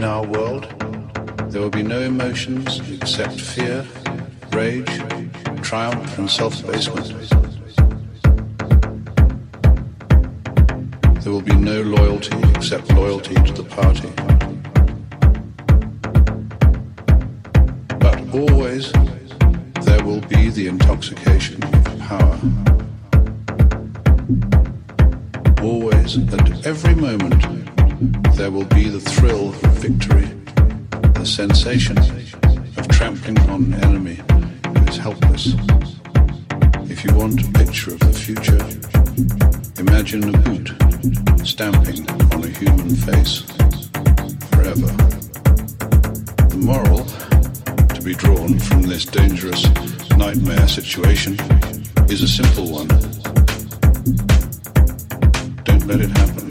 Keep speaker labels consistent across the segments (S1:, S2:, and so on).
S1: In our world, there will be no emotions except fear, rage, triumph, and self abasement. There will be no loyalty except loyalty to the party. But always there will be the intoxication of power. Always, at every moment, there will be the thrill of victory, the sensation of trampling on an enemy who is helpless. If you want a picture of the future, imagine a boot stamping on a human face forever. The moral to be drawn from this dangerous nightmare situation is a simple one. Don't let it happen.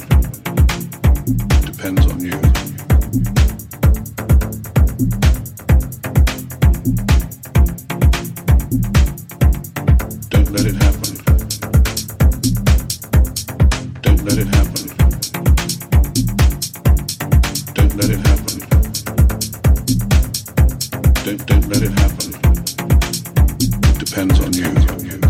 S1: depends on you.